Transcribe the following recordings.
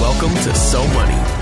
Welcome to So Money.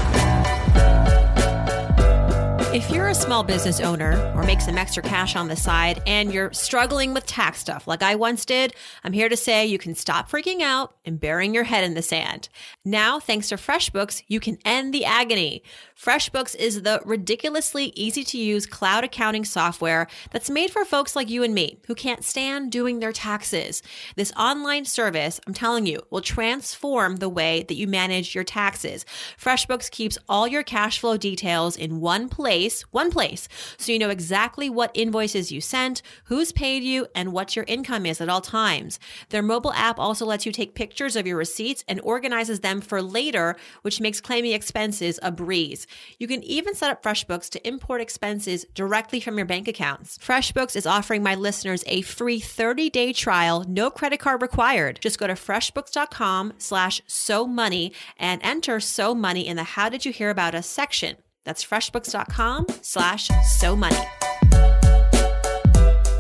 If you're a small business owner or make some extra cash on the side and you're struggling with tax stuff like I once did, I'm here to say you can stop freaking out and burying your head in the sand. Now, thanks to FreshBooks, you can end the agony. FreshBooks is the ridiculously easy to use cloud accounting software that's made for folks like you and me who can't stand doing their taxes. This online service, I'm telling you, will transform the way that you manage your taxes. FreshBooks keeps all your cash flow details in one place, one place, so you know exactly what invoices you sent, who's paid you, and what your income is at all times. Their mobile app also lets you take pictures of your receipts and organizes them for later, which makes claiming expenses a breeze. You can even set up FreshBooks to import expenses directly from your bank accounts. FreshBooks is offering my listeners a free 30-day trial, no credit card required. Just go to freshbooks.com slash so money and enter so money in the how did you hear about us section. That's freshbooks.com slash so money.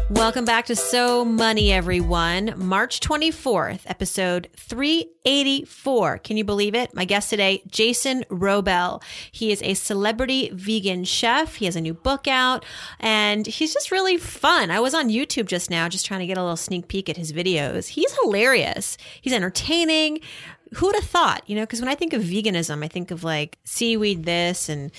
Welcome back to So Money, everyone. March 24th, episode 384. Can you believe it? My guest today, Jason Wrobel. He is a celebrity vegan chef. He has a new book out and he's just really fun. I was on YouTube just now, just trying to get a little sneak peek at his videos. He's hilarious. He's entertaining who would have thought, you know, because when I think of veganism, I think of like seaweed this and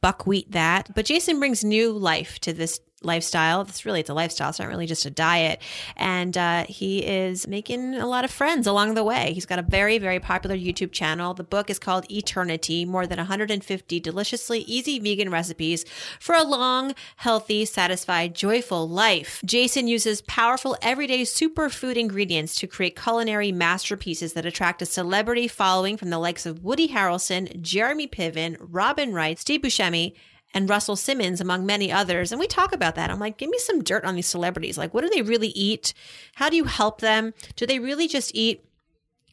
buckwheat that. But Jason brings new life to this lifestyle. It's really it's a lifestyle. It's not really just a diet. And uh, he is making a lot of friends along the way. He's got a very very popular YouTube channel. The book is called Eaternity. More than 150 deliciously easy vegan recipes for a long, healthy, satisfied, joyful life. Jason uses powerful everyday superfood ingredients to create culinary masterpieces that attract a celebrity following from the likes of Woody Harrelson, Jeremy Piven, Robin Wright, Steve Buscemi and Russell Simmons, among many others. And we talk about that. I'm like, give me some dirt on these celebrities. Like, what do they really eat? How do you help them? Do they really just eat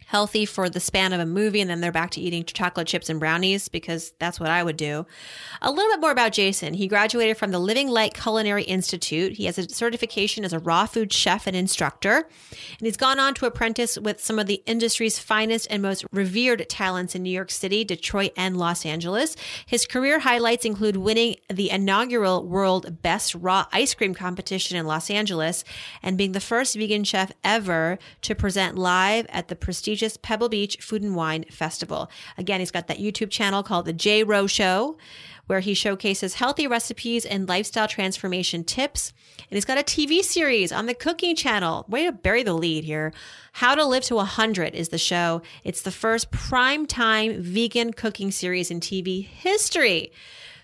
healthy for the span of a movie and then they're back to eating chocolate chips and brownies because that's what I would do. A little bit more about Jason. He graduated from the Living Light Culinary Institute. He has a certification as a raw food chef and instructor. And he's gone on to apprentice with some of the industry's finest and most revered talents in New York City, Detroit, and Los Angeles. His career highlights include winning the inaugural World Best Raw Ice Cream competition in Los Angeles and being the first vegan chef ever to present live at the prestigious prestigious Pebble Beach Food and Wine Festival. Again, he's got that YouTube channel called The J-Wro Show, where he showcases healthy recipes and lifestyle transformation tips. And he's got a TV series on the cooking channel. Way to bury the lead here. How to Live to 100 is the show. It's the first prime time vegan cooking series in TV history.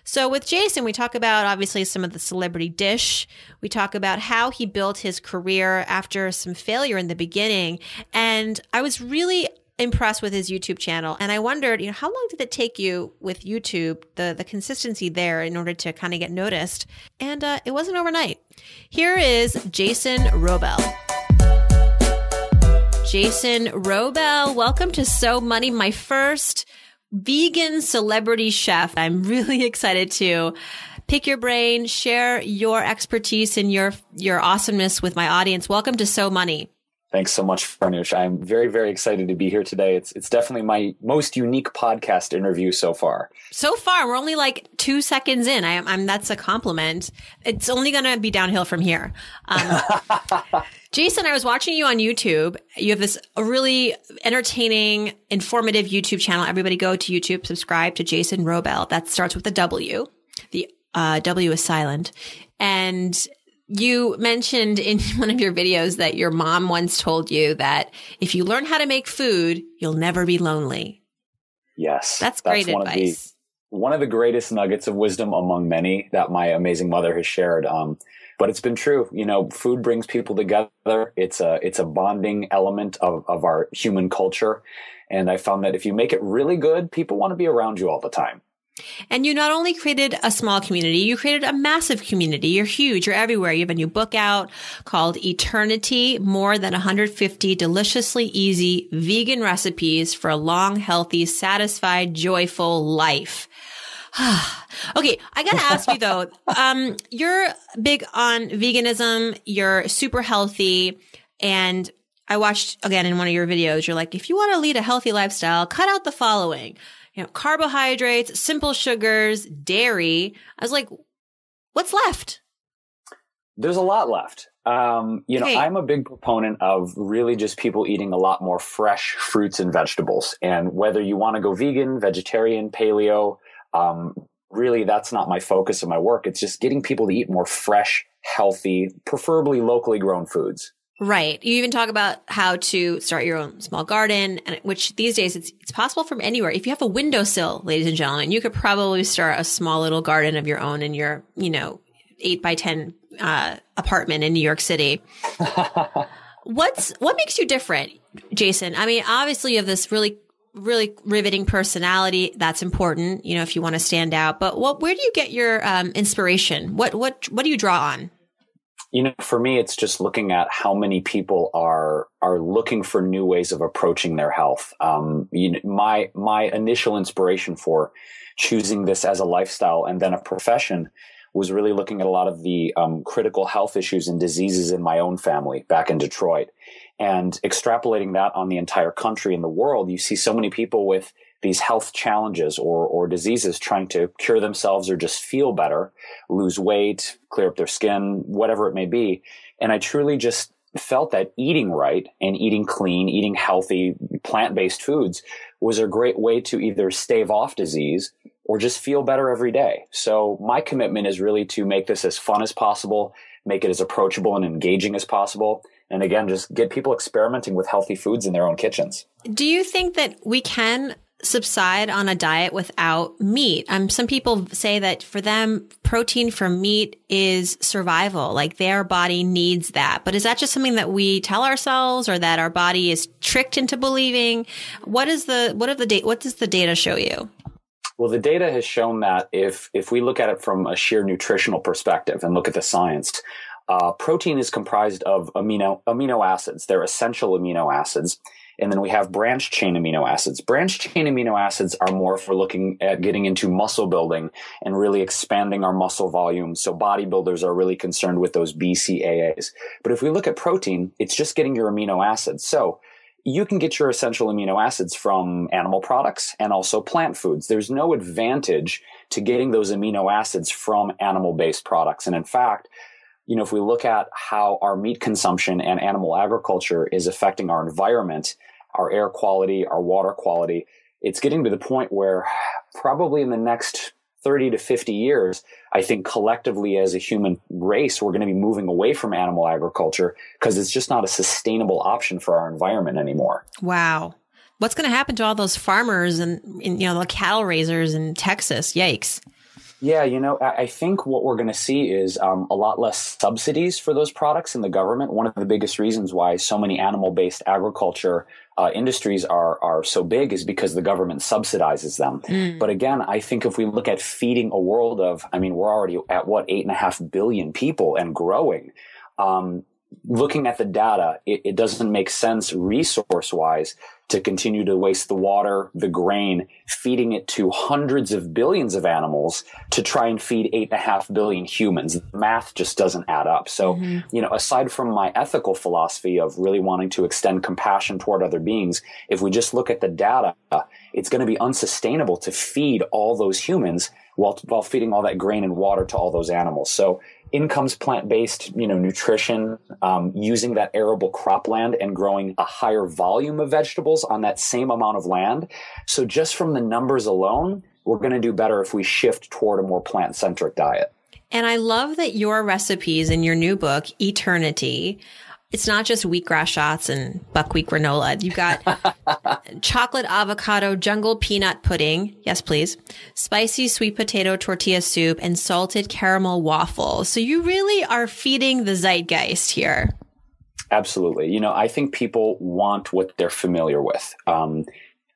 So with Jason, we talk about obviously some of the celebrity dish. We talk about how he built his career after some failure in the beginning. And I was really impressed with his YouTube channel. And I wondered, you know, how long did it take you with YouTube, the, the consistency there in order to kind of get noticed? And uh, it wasn't overnight. Here is Jason Wrobel. Jason Wrobel, welcome to So Money, my first vegan celebrity chef. I'm really excited to pick your brain, share your expertise and your your awesomeness with my audience. Welcome to So Money. Thanks so much, Farnoosh. I'm very, very excited to be here today. It's it's definitely my most unique podcast interview so far. So far, we're only like two seconds in. I, am that's a compliment. It's only going to be downhill from here. Um, Jason, I was watching you on YouTube. You have this really entertaining, informative YouTube channel. Everybody go to YouTube, subscribe to Jason Wrobel. That starts with a W. The uh, W is silent. And you mentioned in one of your videos that your mom once told you that if you learn how to make food, you'll never be lonely. Yes. That's great that's advice. One of, the, one of the greatest nuggets of wisdom among many that my amazing mother has shared. Um, but it's been true. You know, food brings people together. It's a it's a bonding element of of our human culture, and I found that if you make it really good, people want to be around you all the time. And you not only created a small community, you created a massive community. You're huge. You're everywhere. You have a new book out called Eaternity, more than 150 deliciously easy vegan recipes for a long, healthy, satisfied, joyful life. okay, I gotta ask you though. Um, you're big on veganism. You're super healthy, and I watched again in one of your videos. You're like, if you want to lead a healthy lifestyle, cut out the following: you know, carbohydrates, simple sugars, dairy. I was like, what's left? There's a lot left. Um, you know, hey. I'm a big proponent of really just people eating a lot more fresh fruits and vegetables. And whether you want to go vegan, vegetarian, paleo, um, really that's not my focus of my work. It's just getting people to eat more fresh, healthy, preferably locally grown foods. Right. You even talk about how to start your own small garden, and which these days it's it's possible from anywhere. If you have a windowsill, ladies and gentlemen, you could probably start a small little garden of your own in your, you know, eight by ten uh, apartment in New York City. What's what makes you different, Jason? I mean, obviously you have this really really riveting personality. That's important, you know, if you want to stand out. But what, where do you get your um, inspiration? What, what, what do you draw on? You know, for me, it's just looking at how many people are are looking for new ways of approaching their health. Um, you know, my my initial inspiration for choosing this as a lifestyle and then a profession was really looking at a lot of the um, critical health issues and diseases in my own family back in Detroit and extrapolating that on the entire country and the world, you see so many people with these health challenges or, or diseases trying to cure themselves or just feel better, lose weight, clear up their skin, whatever it may be. And I truly just felt that eating right and eating clean, eating healthy, plant-based foods was a great way to either stave off disease or just feel better every day. So my commitment is really to make this as fun as possible, make it as approachable and engaging as possible and again just get people experimenting with healthy foods in their own kitchens. Do you think that we can subside on a diet without meat? Um, some people say that for them protein from meat is survival. Like their body needs that. But is that just something that we tell ourselves or that our body is tricked into believing? What is the what of the date what does the data show you? Well, the data has shown that if if we look at it from a sheer nutritional perspective and look at the science, uh, protein is comprised of amino amino acids. They're essential amino acids. And then we have branched chain amino acids. Branched chain amino acids are more for looking at getting into muscle building and really expanding our muscle volume. So bodybuilders are really concerned with those BCAAs. But if we look at protein, it's just getting your amino acids. So you can get your essential amino acids from animal products and also plant foods. There's no advantage to getting those amino acids from animal based products. And in fact, you know, if we look at how our meat consumption and animal agriculture is affecting our environment, our air quality, our water quality, it's getting to the point where probably in the next 30 to 50 years, I think collectively as a human race, we're going to be moving away from animal agriculture because it's just not a sustainable option for our environment anymore. Wow. What's going to happen to all those farmers and, and you know, the cattle raisers in Texas? Yikes. Yeah, you know, I think what we're going to see is um, a lot less subsidies for those products in the government. One of the biggest reasons why so many animal-based agriculture uh, industries are are so big is because the government subsidizes them. Mm. But again, I think if we look at feeding a world of, I mean, we're already at what eight and a half billion people and growing. Um, looking at the data, it, it doesn't make sense resource wise to continue to waste the water, the grain, feeding it to hundreds of billions of animals to try and feed eight and a half billion humans. The math just doesn't add up. So, mm-hmm. you know, aside from my ethical philosophy of really wanting to extend compassion toward other beings, if we just look at the data, it's going to be unsustainable to feed all those humans while, while feeding all that grain and water to all those animals. So incomes plant-based, you know, nutrition, um, using that arable cropland and growing a higher volume of vegetables on that same amount of land. So just from the numbers alone, we're going to do better if we shift toward a more plant-centric diet. And I love that your recipes in your new book, Eaternity, it's not just wheatgrass shots and buckwheat granola. You've got chocolate avocado jungle peanut pudding. Yes, please. Spicy sweet potato tortilla soup and salted caramel waffle. So you really are feeding the zeitgeist here. Absolutely. You know, I think people want what they're familiar with. Um,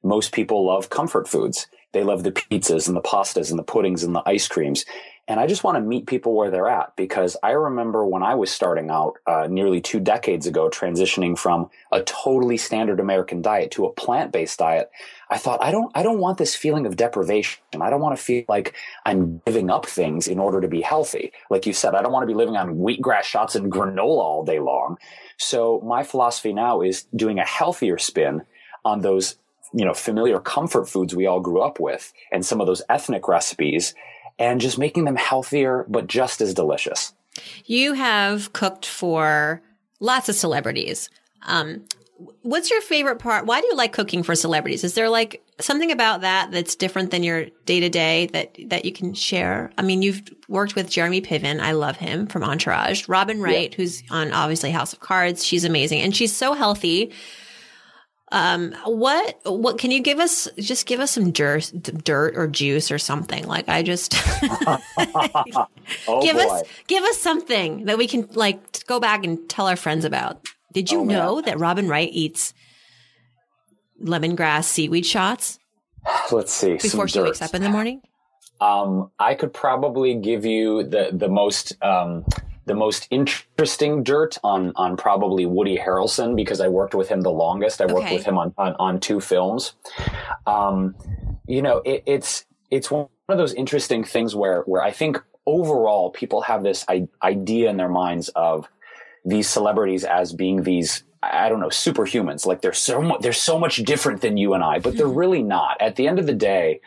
most people love comfort foods. They love the pizzas and the pastas and the puddings and the ice creams. And I just want to meet people where they're at because I remember when I was starting out uh, nearly two decades ago, transitioning from a totally standard American diet to a plant based diet. I thought I don't I don't want this feeling of deprivation. I don't want to feel like I'm giving up things in order to be healthy. Like you said, I don't want to be living on wheatgrass shots and granola all day long. So my philosophy now is doing a healthier spin on those you know familiar comfort foods we all grew up with and some of those ethnic recipes and just making them healthier, but just as delicious. You have cooked for lots of celebrities. Um, what's your favorite part? Why do you like cooking for celebrities? Is there like something about that that's different than your day to day that that you can share? I mean, you've worked with Jeremy Piven. I love him from Entourage. Robin Wright, yeah. who's on obviously House of Cards. She's amazing and she's so healthy. Um, what, what can you give us? Just give us some dirt, dirt or juice or something. Like I just oh give boy. us, give us something that we can like go back and tell our friends about. Did you oh, know man. that Robin Wright eats lemongrass seaweed shots? Let's see. Before she dirt. wakes up in the morning? Um, I could probably give you the, the most, um, the most interesting dirt on on probably Woody Harrelson because I worked with him the longest. I worked okay. with him on, on, on two films. Um, you know, it, it's it's one of those interesting things where where I think overall people have this I- idea in their minds of these celebrities as being these I don't know superhumans. Like they're so much they're so much different than you and I, but they're really not. At the end of the day,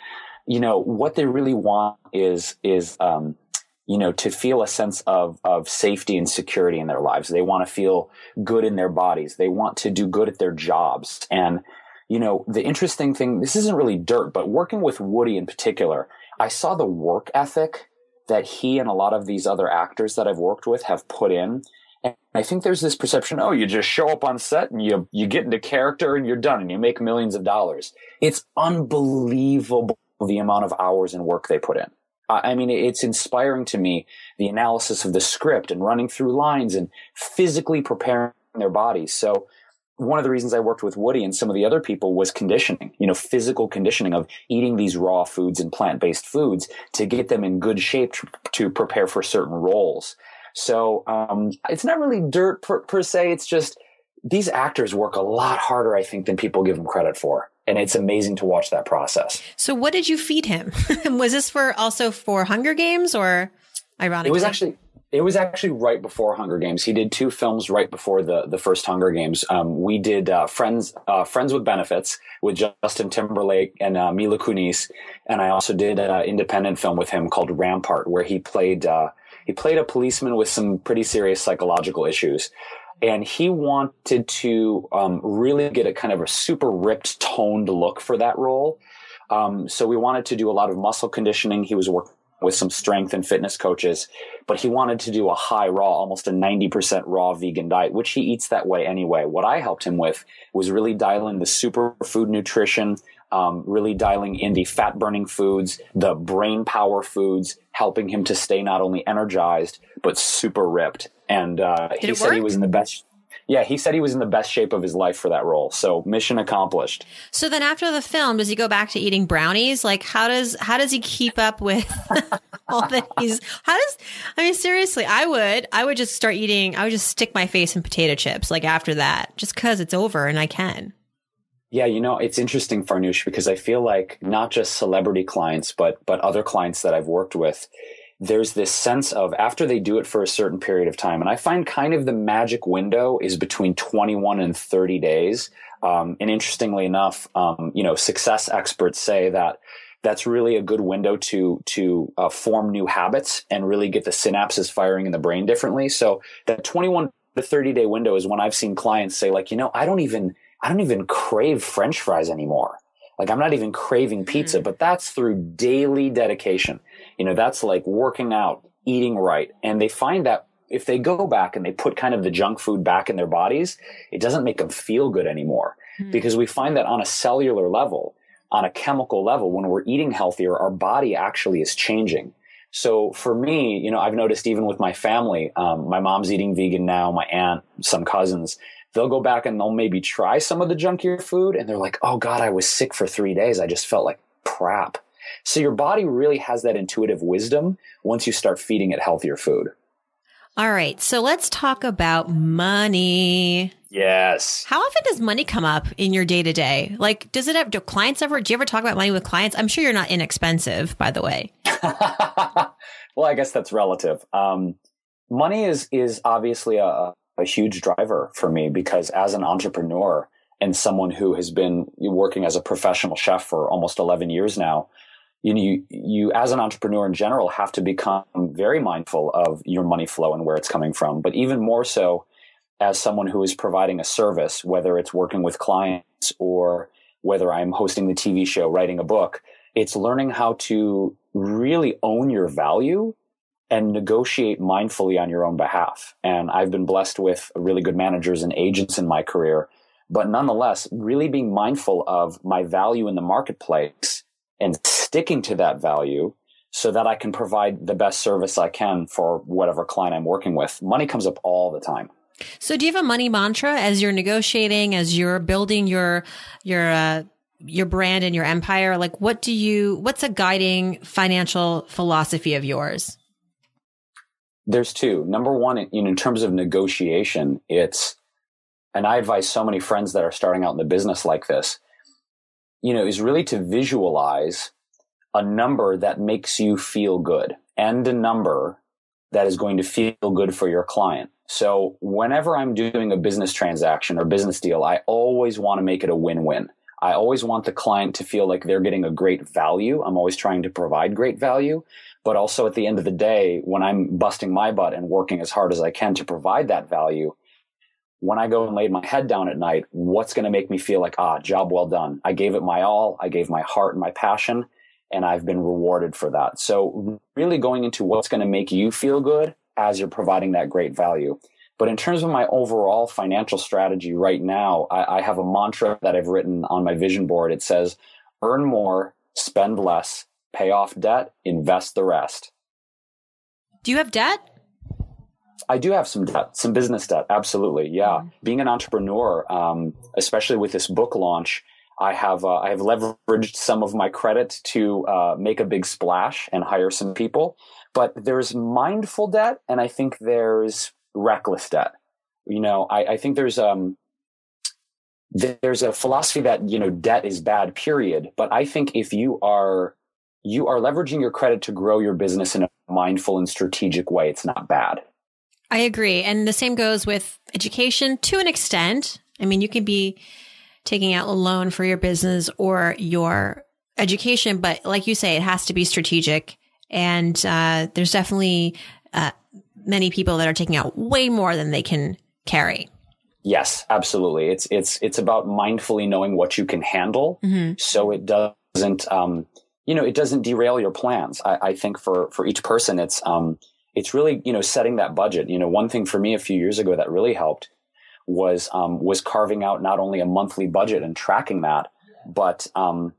you know what they really want is is um, you know, to feel a sense of, of safety and security in their lives. They want to feel good in their bodies. They want to do good at their jobs. And, you know, the interesting thing, this isn't really dirt, but working with Woody in particular, I saw the work ethic that he and a lot of these other actors that I've worked with have put in. And I think there's this perception, oh, you just show up on set and you, you get into character and you're done and you make millions of dollars. It's unbelievable the amount of hours and work they put in. I mean, it's inspiring to me the analysis of the script and running through lines and physically preparing their bodies. So one of the reasons I worked with Woody and some of the other people was conditioning, you know, physical conditioning of eating these raw foods and plant based foods to get them in good shape to, to prepare for certain roles. So um, it's not really dirt per, per se. It's just these actors work a lot harder, I think, than people give them credit for and it's amazing to watch that process. So, what did you feed him? was this for also for Hunger Games or ironically? It was actually it was actually right before Hunger Games. He did two films right before the the first Hunger Games. Um, we did uh, Friends uh, Friends with Benefits with Justin Timberlake and uh, Mila Kunis, and I also did an independent film with him called Rampart, where he played uh, he played a policeman with some pretty serious psychological issues and he wanted to um, really get a kind of a super ripped, toned look for that role. Um, so we wanted to do a lot of muscle conditioning. He was working with some strength and fitness coaches, but he wanted to do a high raw, almost a 90% raw vegan diet, which he eats that way anyway. What I helped him with was really dialing the superfood nutrition, um, really dialing in the fat burning foods, the brain power foods, helping him to stay not only energized, but super ripped and uh, he said work? he was in the best. Yeah, he said he was in the best shape of his life for that role. So mission accomplished. So then after the film, does he go back to eating brownies? Like how does how does he keep up with all that he's how does I mean seriously, I would I would just start eating I would just stick my face in potato chips like after that just cuz it's over and I can. Yeah, you know, it's interesting Farnoosh because I feel like not just celebrity clients but but other clients that I've worked with there's this sense of after they do it for a certain period of time, and I find kind of the magic window is between 21 and 30 days. Um, and interestingly enough, um, you know, success experts say that that's really a good window to to uh, form new habits and really get the synapses firing in the brain differently. So that 21 to 30 day window is when I've seen clients say, like, you know, I don't even I don't even crave French fries anymore. Like I'm not even craving pizza, mm-hmm. but that's through daily dedication. You know, that's like working out, eating right. And they find that if they go back and they put kind of the junk food back in their bodies, it doesn't make them feel good anymore mm. because we find that on a cellular level, on a chemical level, when we're eating healthier, our body actually is changing. So for me, you know, I've noticed even with my family, um, my mom's eating vegan now, my aunt, some cousins, they'll go back and they'll maybe try some of the junkier food and they're like, oh God, I was sick for three days. I just felt like crap. So your body really has that intuitive wisdom once you start feeding it healthier food. All right. So let's talk about money. Yes. How often does money come up in your day to day? Like, does it have, do clients ever, do you ever talk about money with clients? I'm sure you're not inexpensive, by the way. well, I guess that's relative. Um, money is, is obviously a, a huge driver for me because as an entrepreneur and someone who has been working as a professional chef for almost 11 years now, you you as an entrepreneur in general have to become very mindful of your money flow and where it's coming from. But even more so as someone who is providing a service, whether it's working with clients or whether I'm hosting the TV show, writing a book, it's learning how to really own your value and negotiate mindfully on your own behalf. And I've been blessed with really good managers and agents in my career, but nonetheless, really being mindful of my value in the marketplace and sticking to that value so that I can provide the best service I can for whatever client I'm working with. Money comes up all the time. So do you have a money mantra as you're negotiating, as you're building your, your, uh, your brand and your empire? Like what do you, what's a guiding financial philosophy of yours? There's two. Number one, in, in terms of negotiation, it's, and I advise so many friends that are starting out in the business like this, you know, is really to visualize a number that makes you feel good and a number that is going to feel good for your client. So whenever I'm doing a business transaction or business deal, I always want to make it a win-win. I always want the client to feel like they're getting a great value. I'm always trying to provide great value. But also at the end of the day, when I'm busting my butt and working as hard as I can to provide that value, when I go and lay my head down at night, what's going to make me feel like, ah, job well done. I gave it my all. I gave my heart and my passion and I've been rewarded for that. So really going into what's going to make you feel good as you're providing that great value. But in terms of my overall financial strategy right now, I, I have a mantra that I've written on my vision board. It says, earn more, spend less, pay off debt, invest the rest. Do you have debt? I do have some debt, some business debt. Absolutely. Yeah. Mm-hmm. Being an entrepreneur, um, especially with this book launch, I have, uh, I have leveraged some of my credit to, uh, make a big splash and hire some people. But there's mindful debt and I think there's reckless debt. You know, I, I think there's, um, there's a philosophy that, you know, debt is bad, period. But I think if you are, you are leveraging your credit to grow your business in a mindful and strategic way, it's not bad. I agree. And the same goes with education to an extent. I mean, you can be taking out a loan for your business or your education, but like you say, it has to be strategic. And uh, there's definitely uh, many people that are taking out way more than they can carry. Yes, absolutely. It's it's it's about mindfully knowing what you can handle, mm-hmm. so it doesn't, um, you know, it doesn't derail your plans. I, I think for for each person, it's um, it's really, you know, setting that budget. You know, one thing for me a few years ago that really helped was, um, was carving out not only a monthly budget and tracking that, but, um,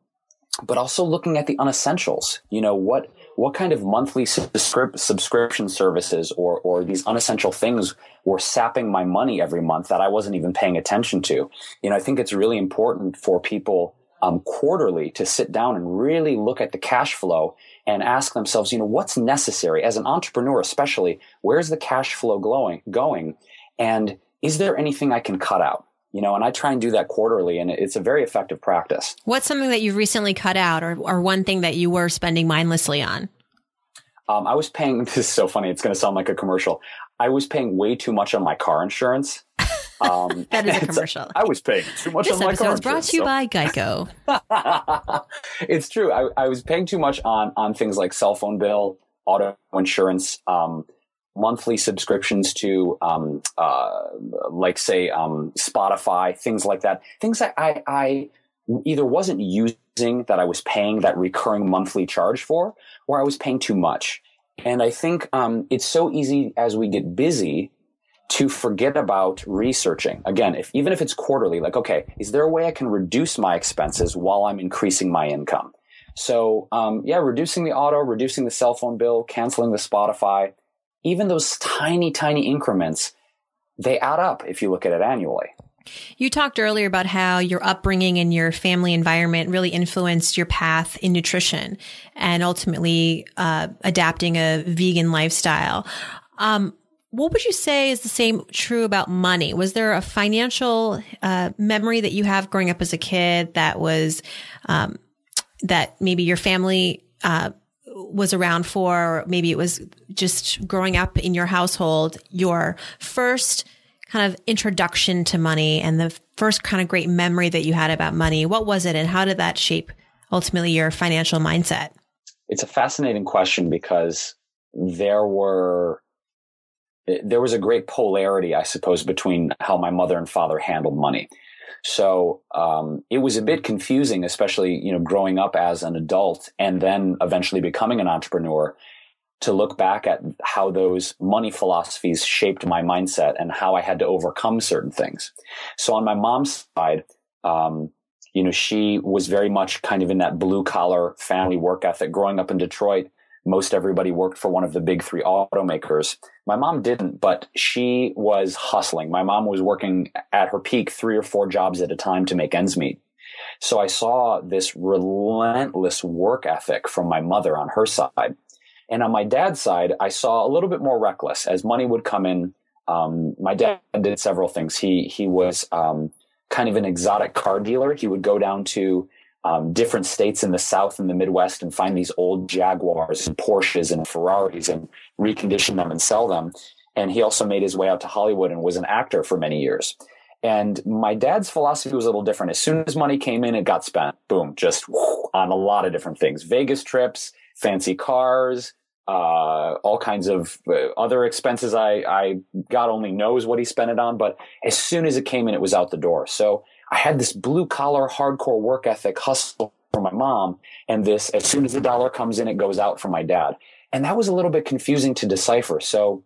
but also looking at the unessentials. You know, what, what kind of monthly subscrip- subscription services or, or these unessential things were sapping my money every month that I wasn't even paying attention to? You know, I think it's really important for people um, quarterly to sit down and really look at the cash flow and ask themselves, you know, what's necessary as an entrepreneur, especially where's the cash flow glowing, going? And is there anything I can cut out? You know, and I try and do that quarterly and it's a very effective practice. What's something that you've recently cut out or, or one thing that you were spending mindlessly on? Um, I was paying, this is so funny. It's going to sound like a commercial. I was paying way too much on my car insurance. Um, that is a commercial. I was paying too much this on my car. This episode is brought to you so. by Geico. it's true. I, I, was paying too much on on things like cell phone bill, auto insurance, um, monthly subscriptions to, um, uh, like say um, Spotify, things like that. Things that I, I either wasn't using that I was paying that recurring monthly charge for, or I was paying too much. And I think um, it's so easy as we get busy to forget about researching. Again, if even if it's quarterly, like, okay, is there a way I can reduce my expenses while I'm increasing my income? So, um, yeah, reducing the auto, reducing the cell phone bill, canceling the Spotify, even those tiny, tiny increments, they add up if you look at it annually. You talked earlier about how your upbringing and your family environment really influenced your path in nutrition and ultimately uh, adapting a vegan lifestyle. Um, what would you say is the same true about money? Was there a financial uh, memory that you have growing up as a kid that was um, that maybe your family uh, was around for, or maybe it was just growing up in your household, your first kind of introduction to money and the first kind of great memory that you had about money? What was it and how did that shape ultimately your financial mindset? It's a fascinating question because there were there was a great polarity, I suppose, between how my mother and father handled money. So um, it was a bit confusing, especially you know growing up as an adult and then eventually becoming an entrepreneur, to look back at how those money philosophies shaped my mindset and how I had to overcome certain things. So on my mom's side, um, you know, she was very much kind of in that blue collar family work ethic. Growing up in Detroit, most everybody worked for one of the big three automakers. My mom didn't, but she was hustling. My mom was working at her peak three or four jobs at a time to make ends meet. So I saw this relentless work ethic from my mother on her side. And on my dad's side, I saw a little bit more reckless as money would come in. Um, my dad did several things. He, he was, um, kind of an exotic car dealer. He would go down to um, different states in the South and the Midwest and find these old Jaguars and Porsches and Ferraris and recondition them and sell them. And he also made his way out to Hollywood and was an actor for many years. And my dad's philosophy was a little different. As soon as money came in, it got spent. Boom, just on a lot of different things. Vegas trips, fancy cars, uh, all kinds of uh, other expenses. I, I, God only knows what he spent it on, but as soon as it came in, it was out the door. So I had this blue collar, hardcore work ethic hustle for my mom. And this, as soon as the dollar comes in, it goes out for my dad. And that was a little bit confusing to decipher. So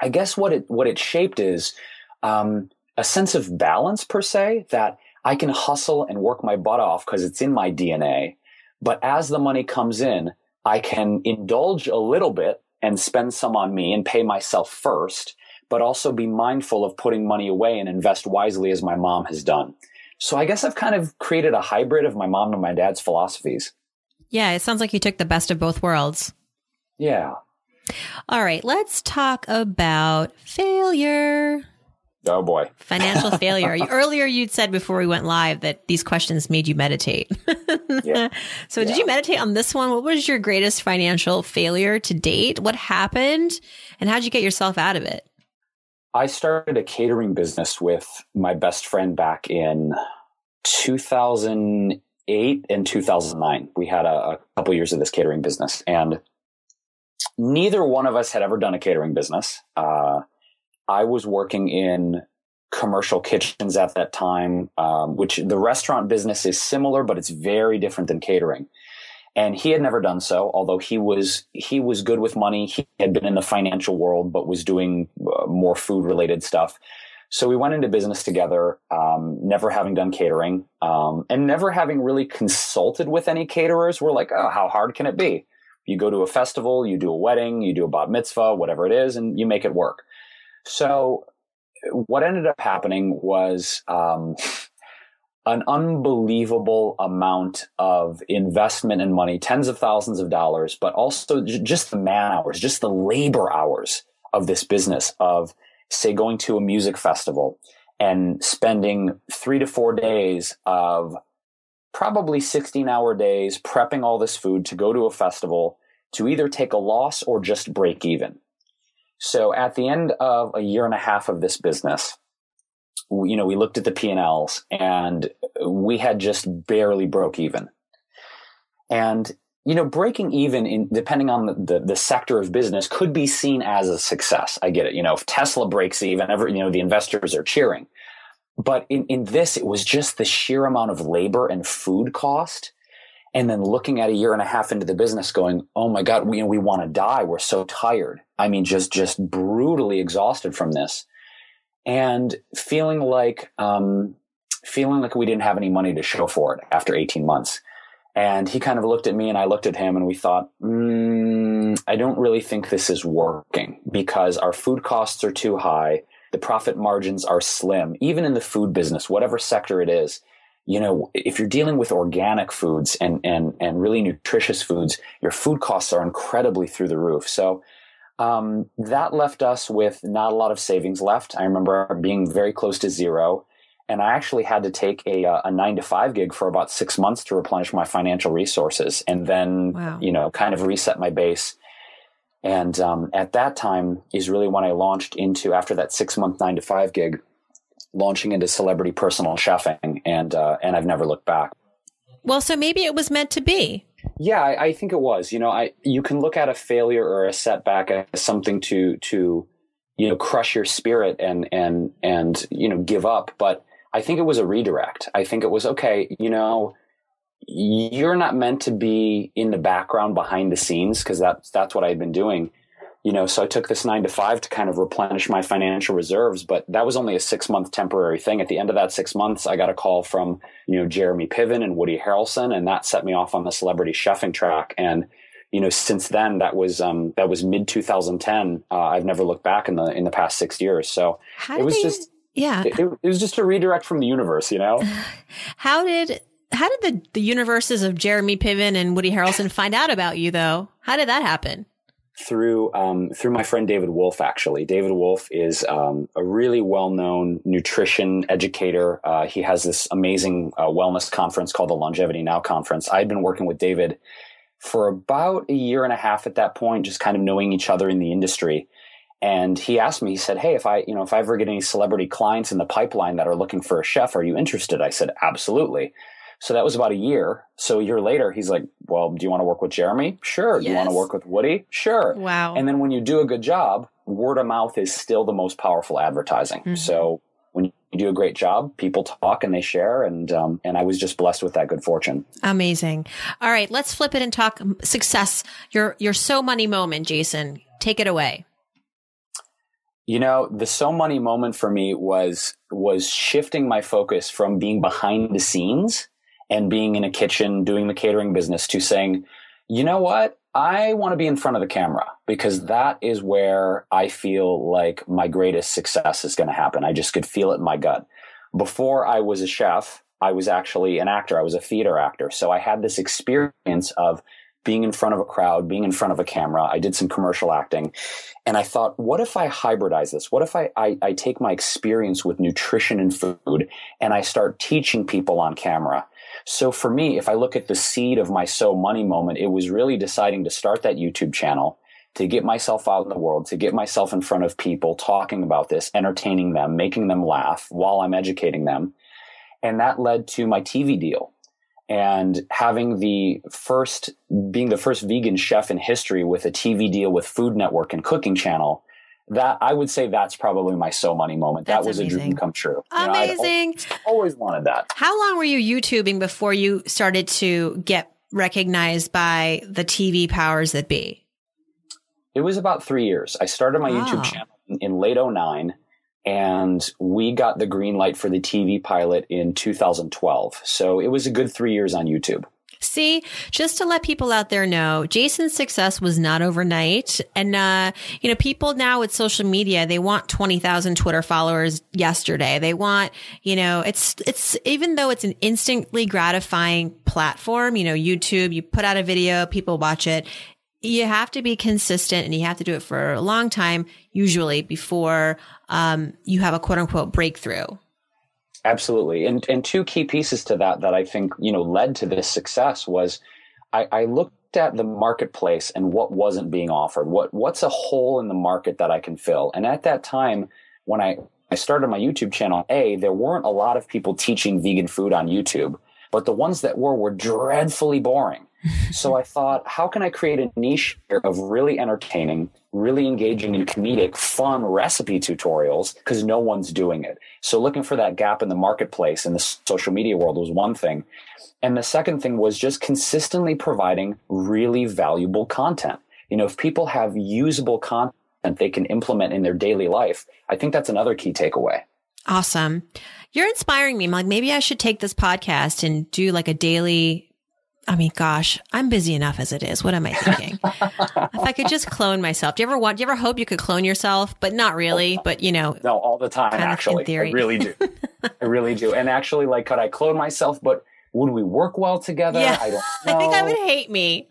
I guess what it, what it shaped is, um, a sense of balance per se that I can hustle and work my butt off because it's in my DNA. But as the money comes in, I can indulge a little bit and spend some on me and pay myself first but also be mindful of putting money away and invest wisely as my mom has done. So I guess I've kind of created a hybrid of my mom and my dad's philosophies. Yeah, it sounds like you took the best of both worlds. Yeah. All right, let's talk about failure. Oh boy. Financial failure. Earlier you'd said before we went live that these questions made you meditate. yeah. So did you meditate on this one? What was your greatest financial failure to date? What happened? And how'd you get yourself out of it? I started a catering business with my best friend back in 2008 and 2009. We had a, a couple years of this catering business, and neither one of us had ever done a catering business. Uh, I was working in commercial kitchens at that time, um, which the restaurant business is similar, but it's very different than catering and he had never done so although he was he was good with money. He had been in the financial world but was doing uh, more food related stuff. So we went into business together um, never having done catering um, and never having really consulted with any caterers. We're like oh how hard can it be? You go to a festival you do a wedding you do a bat mitzvah whatever it is and you make it work. So what ended up happening was um, an unbelievable amount of investment and money, tens of thousands of dollars, but also just the man hours, just the labor hours of this business of say going to a music festival and spending three to four days of probably 16 hour days prepping all this food to go to a festival to either take a loss or just break even. So at the end of a year and a half of this business, you know, we looked at the P&Ls and we had just barely broke even. And, you know, breaking even in, depending on the, the, the, sector of business could be seen as a success. I get it. You know, if Tesla breaks even, every, you know, the investors are cheering. But in, in this, it was just the sheer amount of labor and food cost. and then looking at a year and a half into the business going, Oh my God, we, we want to die. We're so tired. I mean, just, just brutally exhausted from this and feeling like, um, feeling like we didn't have any money to show for it after 18 months. And he kind of looked at me and I looked at him and we thought, mm, I don't really think this is working because our food costs are too high. The profit margins are slim, even in the food business, whatever sector it is. You know, if you're dealing with organic foods and, and, and really nutritious foods, your food costs are incredibly through the roof. So, um, that left us with not a lot of savings left. I remember being very close to zero and I actually had to take a, uh, a nine to five gig for about six months to replenish my financial resources, and then wow. you know kind of reset my base. And um, at that time is really when I launched into after that six month nine to five gig, launching into celebrity personal chefing, and uh, and I've never looked back. Well, so maybe it was meant to be. Yeah, I, I think it was. You know, I you can look at a failure or a setback as something to to you know crush your spirit and and and you know give up, but I think it was a redirect. I think it was okay, you know, you're not meant to be in the background behind the scenes because that's that's what I had been doing. You know, so I took this nine to five to kind of replenish my financial reserves, but that was only a six month temporary thing. At the end of that six months, I got a call from, you know, Jeremy Piven and Woody Harrelson, and that set me off on the celebrity chefing track. And, you know, since then, that was, um, that was mid 2010. Uh, I've never looked back in the, in the past six years. So it was they, just, yeah. It, it, was just a redirect from the universe, you know? How did how did the, the universes of Jeremy Piven and Woody Harrelson find out about you though? How did that happen? Through um, through my friend David Wolfe. actually. David Wolfe is um, a really well known nutrition educator. Uh, he has this amazing uh, wellness conference called the Longevity Now Conference. I had been working with David for about a year and a half at that point, just kind of knowing each other in the industry. And he asked me, he said, Hey, if I, you know, if I ever get any celebrity clients in the pipeline that are looking for a chef, are you interested? I said, absolutely. So that was about a year. So a year later, he's like, well, do you want to work with Jeremy? Sure. Yes. Do you want to work with Woody? Sure. Wow. And then when you do a good job, word of mouth is still the most powerful advertising. Mm-hmm. So when you do a great job, people talk and they share. And, um, and I was just blessed with that good fortune. Amazing. All right. Let's flip it and talk success. Your, your so money moment, Jason. Take it away. You know, the so money moment for me was was shifting my focus from being behind the scenes and being in a kitchen doing the catering business to saying, you know what? I want to be in front of the camera because that is where I feel like my greatest success is going to happen. I just could feel it in my gut. Before I was a chef, I was actually an actor. I was a theater actor. So I had this experience of being in front of a crowd, being in front of a camera. I did some commercial acting. And I thought, what if I hybridize this? What if I, I, I, take my experience with nutrition and food and I start teaching people on camera? So for me, if I look at the seed of my so money moment, it was really deciding to start that YouTube channel to get myself out in the world, to get myself in front of people, talking about this, entertaining them, making them laugh while I'm educating them. And that led to my TV deal and having the first being the first vegan chef in history with a TV deal with Food Network and Cooking Channel that I would say that's probably my so money moment. That's that was amazing. a dream come true. Amazing. You know, always, always wanted that. How long were you YouTubing before you started to get recognized by the TV powers that be? It was about three years. I started my wow. YouTube channel in late 09 and we got the green light for the TV pilot in 2012. So it was a good three years on YouTube. See, just to let people out there know, Jason's success was not overnight. And, uh, you know, people now with social media, they want 20,000 Twitter followers yesterday. They want, you know, it's, it's, even though it's an instantly gratifying platform, you know, YouTube, you put out a video, people watch it you have to be consistent and you have to do it for a long time, usually before um, you have a quote unquote breakthrough. Absolutely. And, and two key pieces to that that I think, you know, led to this success was I, I looked at the marketplace and what wasn't being offered. What, what's a hole in the market that I can fill? And at that time, when I, I started my YouTube channel, A, there weren't a lot of people teaching vegan food on YouTube, but the ones that were were dreadfully boring so I thought, how can I create a niche of really entertaining, really engaging and comedic, fun recipe tutorials because no one's doing it. So looking for that gap in the marketplace in the social media world was one thing. And the second thing was just consistently providing really valuable content. You know, if people have usable content they can implement in their daily life, I think that's another key takeaway. Awesome. You're inspiring me. I'm like, maybe I should take this podcast and do like a daily I mean, gosh, I'm busy enough as it is. What am I thinking? if I could just clone myself. Do you ever want, do you ever hope you could clone yourself? But not really, but you know. No, all the time, actually. I really do. I really do. And actually, like, could I clone myself? But would we work well together? Yeah. I don't know. I think I would hate me.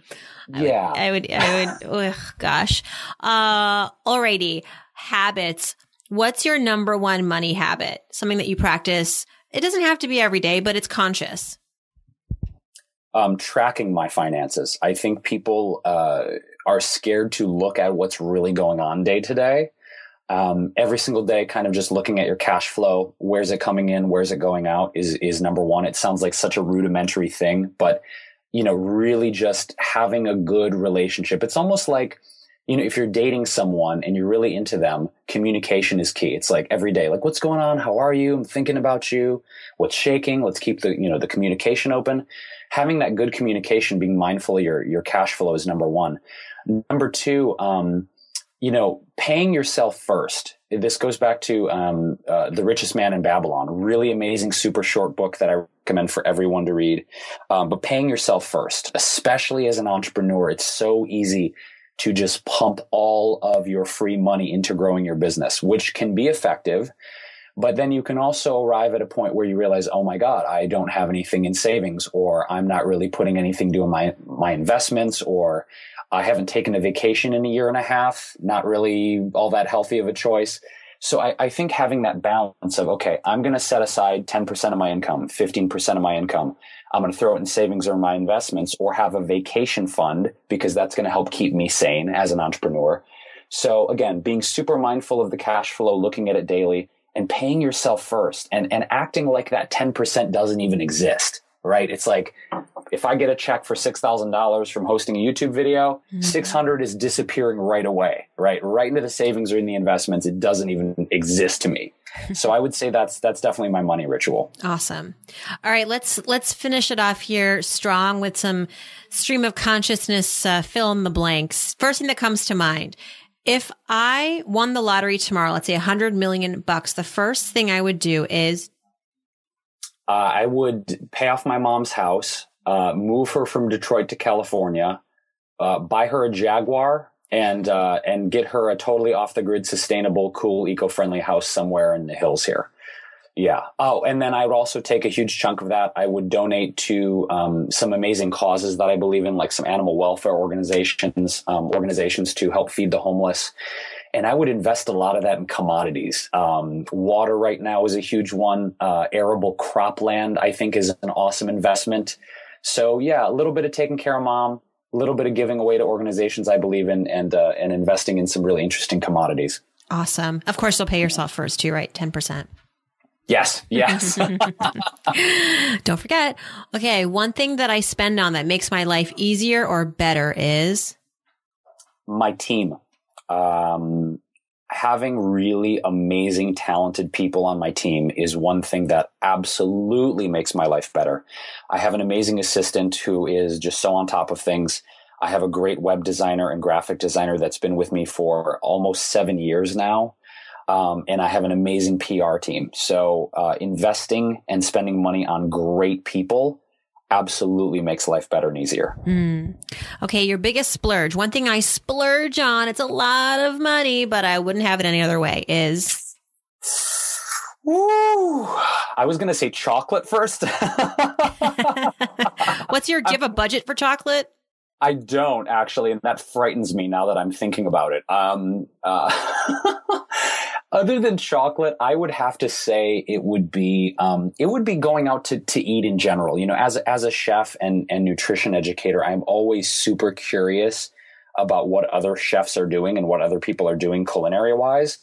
Yeah. I would, I would, I would ugh, gosh. Uh, alrighty. Habits. What's your number one money habit? Something that you practice. It doesn't have to be every day, but it's conscious um, tracking my finances. I think people uh, are scared to look at what's really going on day to day. Um, every single day, kind of just looking at your cash flow, where's it coming in, where's it going out, is is number one. It sounds like such a rudimentary thing, but you know, really just having a good relationship. It's almost like you know, if you're dating someone and you're really into them, communication is key. It's like every day, like, what's going on? How are you? I'm thinking about you. What's shaking? Let's keep the, you know, the communication open having that good communication, being mindful of your, your cash flow is number one. Number two, um, you know, paying yourself first. This goes back to um, uh, The Richest Man in Babylon, really amazing, super short book that I recommend for everyone to read. Um, but paying yourself first, especially as an entrepreneur, it's so easy to just pump all of your free money into growing your business, which can be effective. But then you can also arrive at a point where you realize, oh my God, I don't have anything in savings, or I'm not really putting anything to my, my investments, or I haven't taken a vacation in a year and a half, not really all that healthy of a choice. So I, I think having that balance of, okay, I'm going to set aside 10% of my income, 15% of my income. I'm going to throw it in savings or my investments or have a vacation fund because that's going to help keep me sane as an entrepreneur. So again, being super mindful of the cash flow, looking at it daily, and paying yourself first and, and acting like that 10% doesn't even exist, right? It's like, if I get a check for $6,000 from hosting a YouTube video, mm-hmm. 600 is disappearing right away, right? Right into the savings or in the investments. It doesn't even exist to me. so I would say that's, that's definitely my money ritual. Awesome. All right. Let's, let's finish it off here strong with some stream of consciousness, uh, fill in the blanks. First thing that comes to mind if I won the lottery tomorrow, let's say a hundred million bucks, the first thing I would do is uh, I would pay off my mom's house, uh, move her from Detroit to California, uh, buy her a Jaguar, and uh, and get her a totally off the grid, sustainable, cool, eco friendly house somewhere in the hills here. Yeah. Oh, and then I would also take a huge chunk of that. I would donate to um, some amazing causes that I believe in, like some animal welfare organizations, um, organizations to help feed the homeless. And I would invest a lot of that in commodities. Um, water right now is a huge one. Uh, arable cropland, I think, is an awesome investment. So yeah, a little bit of taking care of mom, a little bit of giving away to organizations I believe in, and uh, and investing in some really interesting commodities. Awesome. Of course, you'll pay yourself first too, right? Ten percent. Yes, yes. Don't forget. Okay, one thing that I spend on that makes my life easier or better is my team. Um, having really amazing, talented people on my team is one thing that absolutely makes my life better. I have an amazing assistant who is just so on top of things. I have a great web designer and graphic designer that's been with me for almost seven years now. Um, and I have an amazing PR team. So uh, investing and spending money on great people absolutely makes life better and easier. Mm. Okay, your biggest splurge. One thing I splurge on, it's a lot of money, but I wouldn't have it any other way, is. Ooh, I was going to say chocolate first. What's your, do you have a budget for chocolate? I don't actually, and that frightens me now that I'm thinking about it. Um, uh, other than chocolate, I would have to say it would be um, it would be going out to to eat in general. You know, as as a chef and and nutrition educator, I'm always super curious about what other chefs are doing and what other people are doing culinary wise.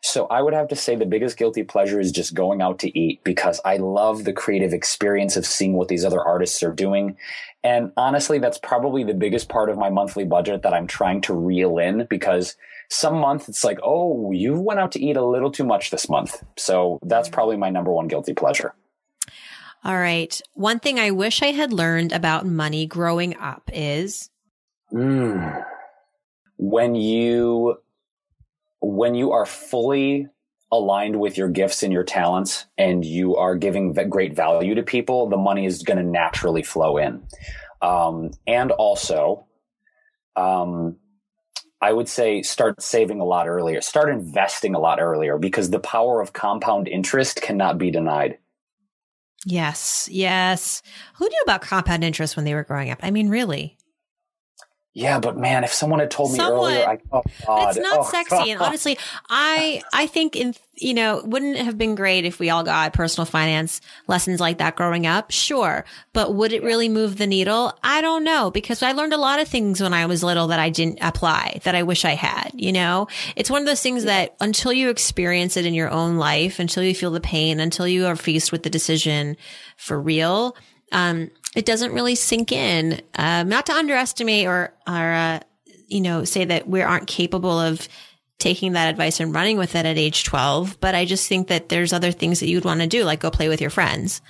So I would have to say the biggest guilty pleasure is just going out to eat because I love the creative experience of seeing what these other artists are doing. And honestly, that's probably the biggest part of my monthly budget that I'm trying to reel in because some month it's like, oh, you went out to eat a little too much this month. So that's probably my number one guilty pleasure. All right. One thing I wish I had learned about money growing up is mm. when you when you are fully aligned with your gifts and your talents and you are giving great value to people, the money is going to naturally flow in. Um, and also, um, I would say start saving a lot earlier, start investing a lot earlier because the power of compound interest cannot be denied. Yes, yes. Who knew about compound interest when they were growing up? I mean, really? Yeah, but man, if someone had told me earlier, I, oh God, it's not oh, sexy. God. And honestly, I I think in you know wouldn't it have been great if we all got personal finance lessons like that growing up. Sure, but would it really move the needle? I don't know because I learned a lot of things when I was little that I didn't apply that I wish I had. You know, it's one of those things that until you experience it in your own life, until you feel the pain, until you are faced with the decision for real. Um, it doesn't really sink in. Um, not to underestimate or, or, uh, you know, say that we aren't capable of taking that advice and running with it at age 12. But I just think that there's other things that you'd want to do, like go play with your friends.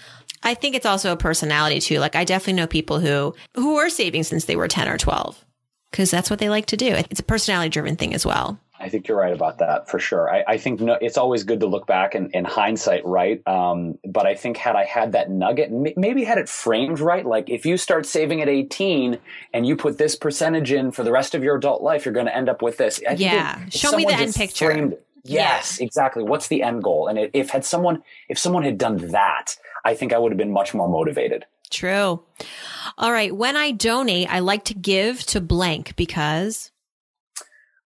I think it's also a personality too. Like I definitely know people who, who are saving since they were 10 or 12 because that's what they like to do. It's a personality driven thing as well. I think you're right about that for sure. I, I think no, it's always good to look back and in hindsight, right? Um, but I think had I had that nugget, maybe had it framed right, like if you start saving at 18 and you put this percentage in for the rest of your adult life, you're going to end up with this. I yeah, it, show me the end picture. Yes, yeah. exactly. What's the end goal? And if had someone, if someone had done that, I think I would have been much more motivated. True. All right. When I donate, I like to give to blank because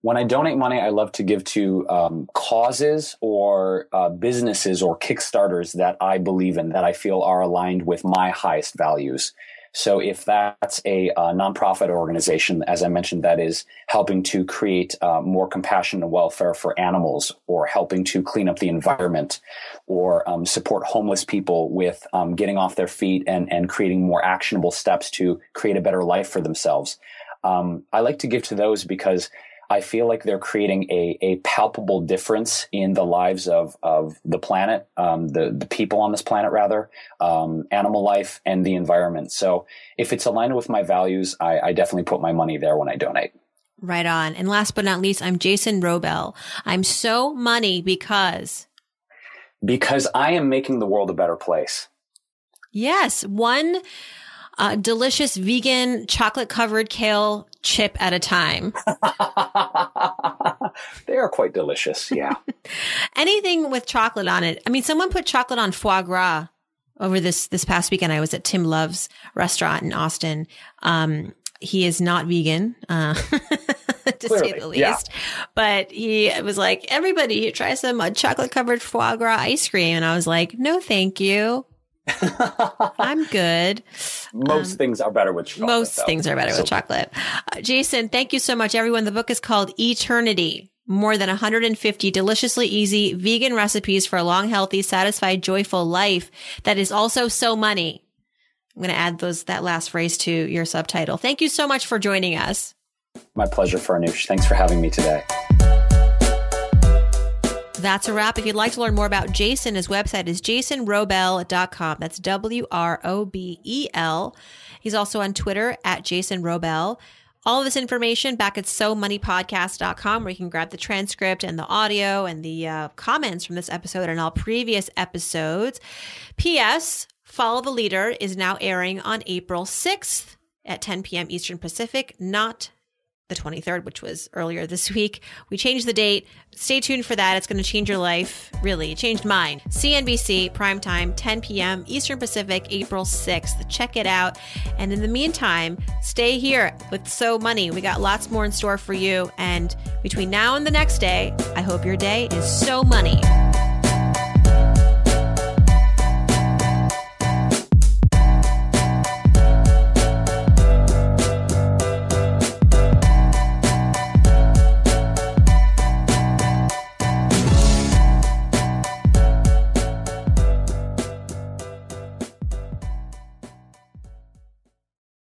when I donate money, I love to give to um, causes or uh, businesses or Kickstarters that I believe in, that I feel are aligned with my highest values. So if that's a, a nonprofit organization, as I mentioned, that is helping to create uh, more compassion and welfare for animals, or helping to clean up the environment, or um, support homeless people with um, getting off their feet and and creating more actionable steps to create a better life for themselves. Um, I like to give to those because I feel like they're creating a, a palpable difference in the lives of, of the planet, um, the, the people on this planet, rather, um, animal life and the environment. So if it's aligned with my values, I, I definitely put my money there when I donate. Right on. And last but not least, I'm Jason Wrobel. I'm so money because. Because I am making the world a better place. Yes. One uh, delicious vegan chocolate covered kale chip at a time. they are quite delicious. Yeah. Anything with chocolate on it. I mean, someone put chocolate on foie gras over this, this past weekend. I was at Tim Love's restaurant in Austin. Um, he is not vegan, uh, to Clearly, say the least. Yeah. But he was like, everybody try some uh, chocolate covered foie gras ice cream. And I was like, no, thank you. I'm good. Most um, things are better with chocolate. Most though. things are better so. with chocolate. Uh, Jason, thank you so much, everyone. The book is called Eaternity. More than 150 deliciously easy vegan recipes for a long, healthy, satisfied, joyful life that is also so money. I'm going to add those that last phrase to your subtitle. Thank you so much for joining us. My pleasure, Farnoosh. Thanks for having me today. That's a wrap. If you'd like to learn more about Jason, his website is jasonwrobel.com. That's W R O B E L. He's also on Twitter at Jason Wrobel. All of this information back at SoMoneyPodcast.com, where you can grab the transcript and the audio and the uh, comments from this episode and all previous episodes. P.S. Follow the Leader is now airing on April 6th at 10 p.m. Eastern Pacific, not the 23rd, which was earlier this week. We changed the date. Stay tuned for that. It's going to change your life. Really, it changed mine. CNBC, primetime, 10 p.m. Eastern Pacific, April 6th. Check it out. And in the meantime, stay here with So Money. We got lots more in store for you. And between now and the next day, I hope your day is so money.